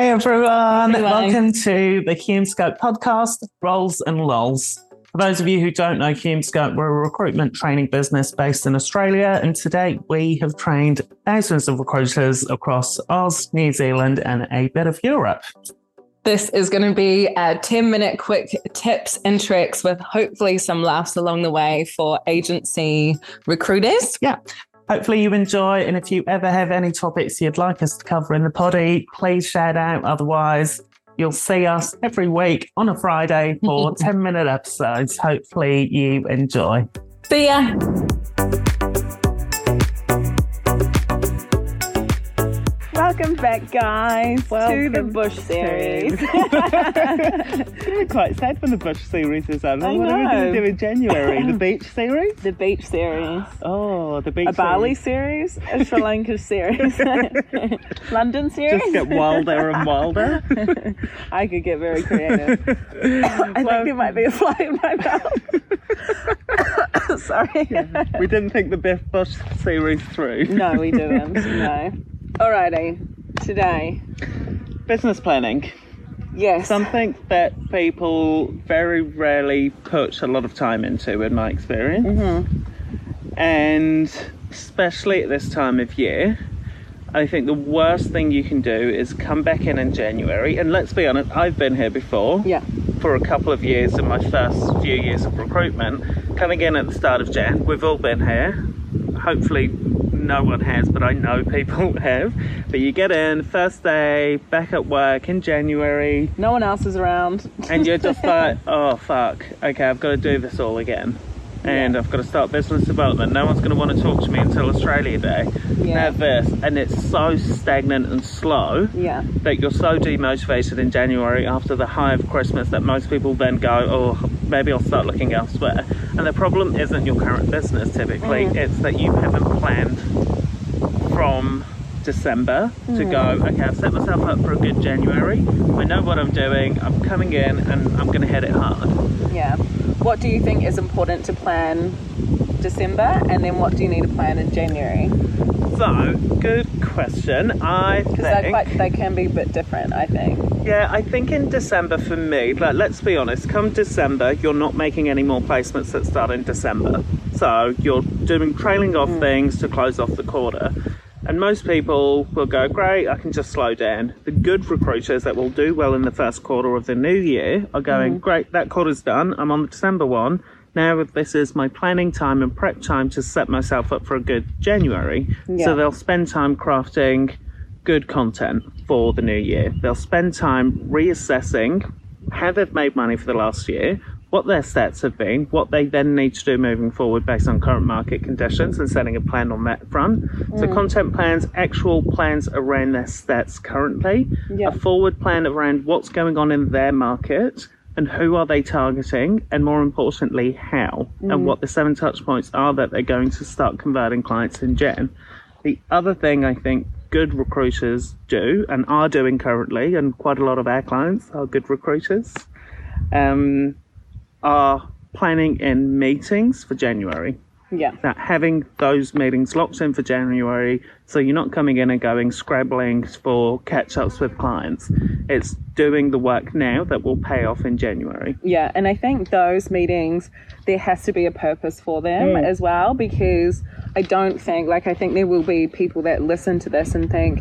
Hey everyone, Hello. welcome to the HumeScope podcast, Roles and Lols. For those of you who don't know HumeScope, we're a recruitment training business based in Australia, and today we have trained thousands of recruiters across Oz, New Zealand, and a bit of Europe. This is going to be a 10 minute quick tips and tricks with hopefully some laughs along the way for agency recruiters. Hopefully you enjoy, and if you ever have any topics you'd like us to cover in the poddy, please shout out. Otherwise, you'll see us every week on a Friday for 10 minute episodes. Hopefully you enjoy. See ya. Welcome back, guys, to the Bush series. I'm quite sad when the Bush series is over. I what are we gonna do in January? The beach series? the beach series, Oh, the beach a Bali series. series, a Sri Lanka series, London series. Just get wilder and wilder. I could get very creative. I think there might be a fly in my mouth. Sorry. we didn't think the Biff Bush series through. No, we didn't. No. Alrighty. Today, Business planning. yes. Something that people very rarely put a lot of time into, in my experience. Mm-hmm. And especially at this time of year, I think the worst thing you can do is come back in in January. And let's be honest, I've been here before Yeah. for a couple of years in my first few years of recruitment. Coming in at the start of Jan, we've all been here. Hopefully, no one has, but I know people have. But you get in, first day, back at work in January, No one else is around. and you're just like, oh fuck, okay, I've got to do this all again. And I've got to start business development. No one's going to want to talk to me until Australia Day. Yeah. Now this, and it's so stagnant and slow Yeah. that you're so demotivated in January after the high of Christmas that most people then go, oh, maybe I'll start looking elsewhere. And the problem isn't your current business typically, mm. it's that you haven't planned from December to go, mm. okay, I've set myself up for a good January. I know what I'm doing, I'm coming in and I'm going to hit it hard. Yeah. What do you think is important to plan December, and then what do you need to plan in January? So, good question. I they're think. quite, they can be a bit different, I think. Yeah, I think in December for me, like let's be honest, come December, you're not making any more placements that start in December. So you're doing trailing off mm. things to close off the quarter. And most people will go, Great, I can just slow down. The good recruiters that will do well in the first quarter of the new year are going, mm. Great, that quarter's done. I'm on the December one. Now this is my planning time and prep time to set myself up for a good January. Yeah. So they'll spend time crafting good content for the new year. They'll spend time reassessing how they've made money for the last year, what their stats have been, what they then need to do moving forward based on current market conditions, and setting a plan on that front. So, mm. content plans, actual plans around their stats currently, Yeah. a forward plan around what's going on in their market. And who are they targeting? And more importantly, how? And what the seven touch points are that they're going to start converting clients in Jan. The other thing I think good recruiters do and are doing currently, and quite a lot of our clients are good recruiters, um, are planning in meetings for January. Yeah. Now, having those meetings locked in for January, so you're not coming in and going scrabbling for catch ups with clients. It's doing the work now that will pay off in January. Yeah. And I think those meetings, there has to be a purpose for them mm. as well, because I don't think, like, I think there will be people that listen to this and think,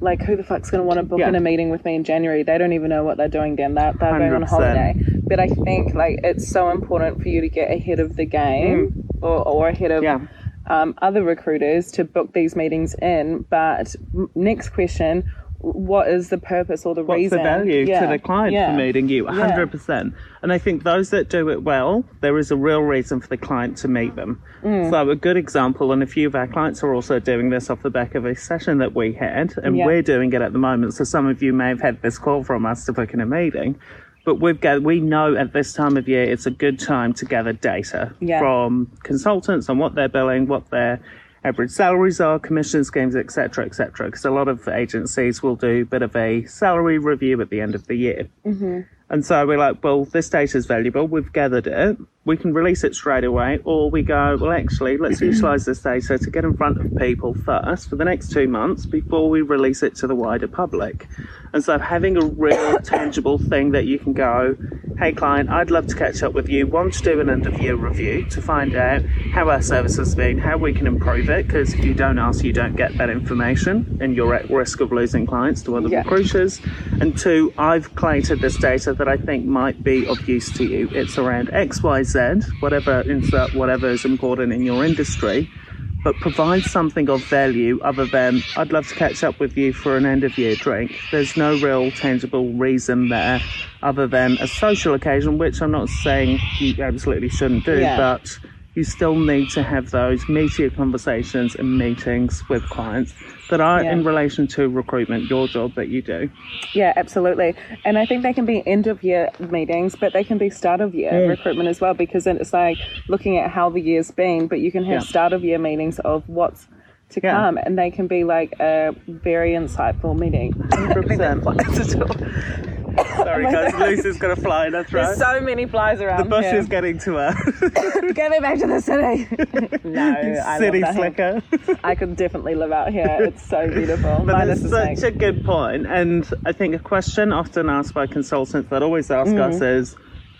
like, who the fuck's going to want to book Yeah. in a meeting with me in January? They don't even know what they're doing then. They're, they're going on holiday. But I think, like, it's so important for you to get ahead of the game mm. Or, or ahead of Yeah. um, other recruiters to book these meetings in. But next question, what is the purpose or the What's reason? the value Yeah, to the client yeah, for meeting you? 100%. And I think those that do it well, there is a real reason for the client to meet them. Mm. So, a good example, and a few of our clients are also doing this off the back of a session that we had, and Yeah. we're doing it at the moment. So, some of you may have had this call from us to book in a meeting. But we've got, we know at this time of year it's a good time to gather data Yeah. from consultants on what they're billing, what their average salaries are, commission schemes, etc., etc. Because a lot of agencies will do a bit of a salary review at the end of the year. Mm-hmm. And so we're like, well, this data is valuable. We've gathered it. We can release it straight away. Or we go, well, actually, let's utilize this data to get in front of people first for the next two months before we release it to the wider public. And so having a real tangible thing that you can go, hey, client, I'd love to catch up with you. Want to do an end of year review to find out how our service has been, how we can improve it. Because if you don't ask, you don't get that information and you're at risk of losing clients to other Yeah. recruiters. And two, I've collated this data that I think might be of use to you. It's around X, Y, Z, whatever insert whatever is important in your industry, but provide something of value other than I'd love to catch up with you for an end of year drink. There's no real tangible reason there other than a social occasion, which I'm not saying you absolutely shouldn't do, Yeah. but you still need to have those meatier conversations and meetings with clients that are Yeah. in relation to recruitment, your job that you do. Yeah, absolutely. And I think they can be end of year meetings, but they can be start of year Mm. recruitment as well, because then it's like looking at how the year's been, but you can have Yeah. start of year meetings of what's to Yeah. come, and they can be like a very insightful meeting. 100%. Sorry, guys, Lucy's going to fly, that's right. There's so many flies around the bush here. is getting to her. Get me back to the city. no, I City slicker. I could definitely live out here. It's so beautiful. But Minus that's such snake. a good point, and I think a question often asked by consultants that always ask us mm-hmm. is,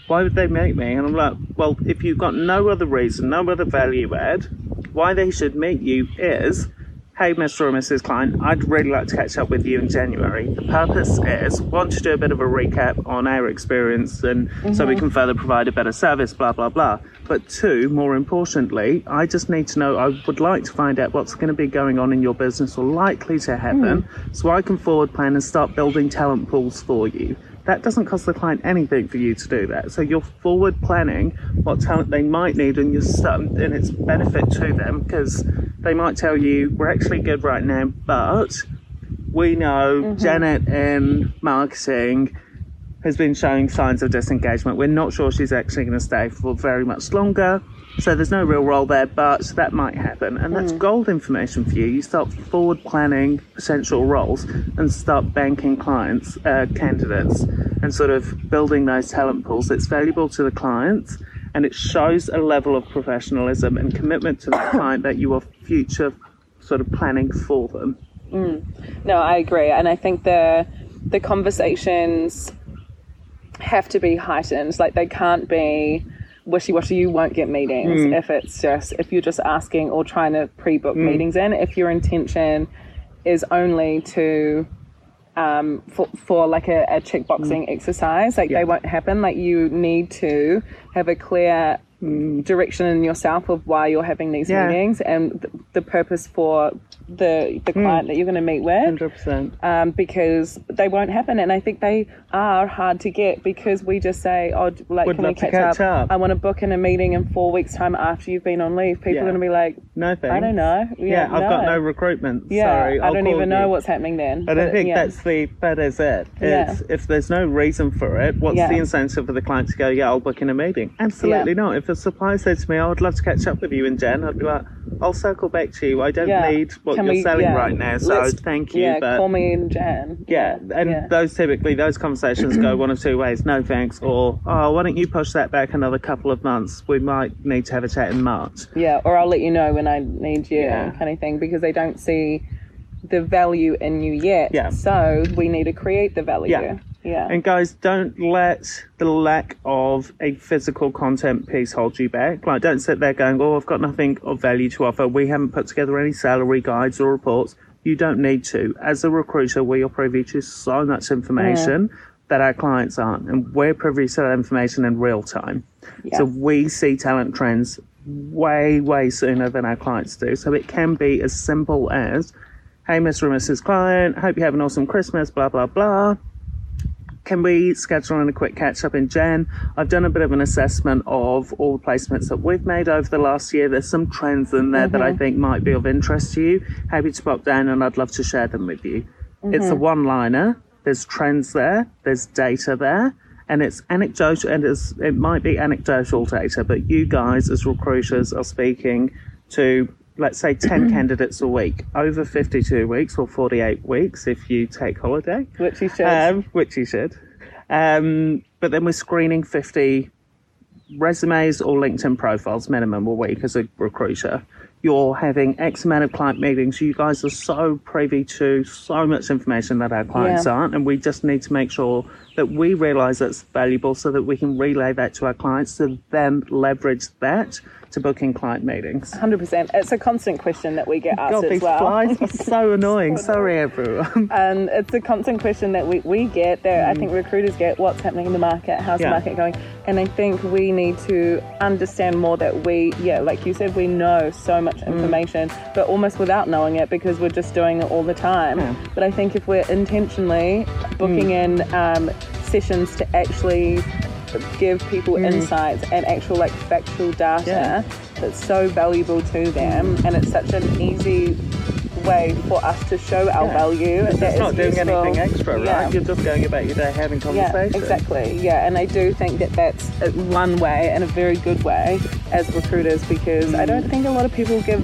"Why would they meet me?" And I'm like, "Well, if you've got no other reason, no other value add, why they should meet you is." Hey, Mr. and Mrs. Client, I'd really like to catch up with you in January. The purpose is want to do a bit of a recap on our experience and so we mm-hmm. can further provide a better service, blah, blah, blah. But two, more importantly, I just need to know, I would like to find out what's going to be going on in your business or likely to happen mm. so I can forward plan and start building talent pools for you. That doesn't cost the client anything for you to do that. So you're forward planning what talent they might need and you're start, and it's benefit to them because they might tell you, we're actually good right now, but we know mm-hmm. Janet in marketing has been showing signs of disengagement. We're not sure she's actually going to stay for very much longer. So there's no real role there, but that might happen. And that's gold information for you. You start forward planning potential roles and start banking clients, uh, candidates, and sort of building those talent pools. It's valuable to the clients and it shows a level of professionalism and commitment to the client that you are future sort of planning for them. No, I agree, and I think the the conversations have to be heightened. Like they can't be wishy washy. You won't get meetings hmm. if it's just if you're just asking or trying to pre book hmm. meetings in. If your intention is only to um, for, for like a, a checkboxing hmm. exercise, like Yeah. they won't happen. Like you need to have a clear direction in yourself of why you're having these Yeah. meetings and th- the purpose for the the client that you're going to meet with Hundred percent. um, because they won't happen. And I think they are hard to get because we just say, oh, like, Would can we catch, catch up. I want to book in a meeting in four weeks' time after you've been on leave. People Yeah. are going to be like, No thanks. I don't know. Yeah, I've got no. recruitment. yeah, Sorry, I I'll don't call even know what's happening then. And I But, think yeah. that's the that is it. Yeah. If there's no reason for it, what's the incentive for the client to go? Yeah, I'll book in a meeting. Absolutely Yeah. not. If a supplier said to me, oh, "I would love to catch up with you and Jen," I'd be like, "I'll circle back to you. I don't Yeah. need what Can you're we- selling yeah. right now, so Let's- thank you." Yeah, but call me in Jan. yeah, and those typically those conversations go one of two ways: no thanks, or oh, why don't you push that back another couple of months? We might need to have a chat in March. Yeah, or I'll let you know when I need you, Yeah. kind of thing, because they don't see the value in you yet. Yeah. So we need to create the value. Yeah. Yeah. And guys, don't let the lack of a physical content piece hold you back. Like, don't sit there going, "Oh, I've got nothing of value to offer. We haven't put together any salary guides or reports." You don't need to. As a recruiter, we are privy to so much information that our clients aren't, and we're privy to that information in real time. Yeah. So we see talent trends way, way sooner than our clients do. So it can be as simple as, "Hey, Mr. and Mrs. Client, hope you have an awesome Christmas." Blah blah blah can we schedule in a quick catch up in Jan? I've done a bit of an assessment of all the placements that we've made over the last year. There's some trends in there that I mm-hmm. think might be of interest to you. Happy to pop down and I'd love to share them with you. It's a mm-hmm. one liner, there's trends there, there's data there. And it's anecdotal, and it's, it might be anecdotal data, but you guys as recruiters are speaking to, let's say, 10 candidates a week over 52 weeks or 48 weeks if you take holiday Which you should. um, which you should. Um, but then we're screening 50 resumes or LinkedIn profiles minimum a week as a recruiter. You're having X amount of client meetings. You guys are so privy to so much information that our clients Yeah. aren't, and we just need to make sure that we realize it's valuable so that we can relay that to our clients to then leverage that to booking client meetings. 100%. It's a constant question that we get asked God, as well. flies are so annoying. Sorry, everyone. And it's a constant question that we, we get, that I think recruiters get what's happening in the market, how's Mm. Yeah. the market going? And I think we need to understand more that we, yeah, like you said, we know so much Mm. information, but almost without knowing it because we're just doing it all the time. Yeah. But I think if we're intentionally booking Mm. in um, sessions to actually give people insights and actual like factual data Mm. Yeah. that's so valuable to them and it's such an easy way for us to show our Yeah. value It's not doing useful. anything extra, right? You're just going about your day having Yeah, exactly. Yeah, and I do think that that's one way and a very good way as recruiters because I don't think a lot of people give.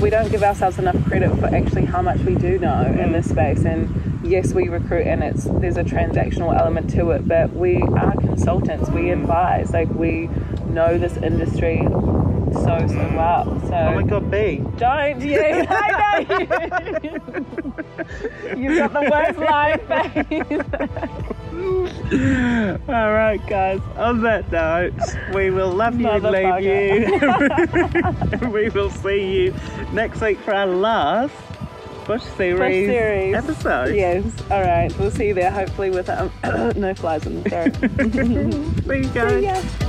We don't give ourselves enough credit for actually how much we do know in mm. this space. And yes, we recruit, and it's there's a transactional element to it, but we are consultants. We mm. advise, like we know this industry so so mm. well. So Oh my god, B. don't you? I know you. You've got the worst life face. All right, guys. On that note, we will love you and leave you. we will see you next week for our last Bush series, series. episode. Yes. All right. We'll see you there. Hopefully with um, no flies in the throat. See you ya.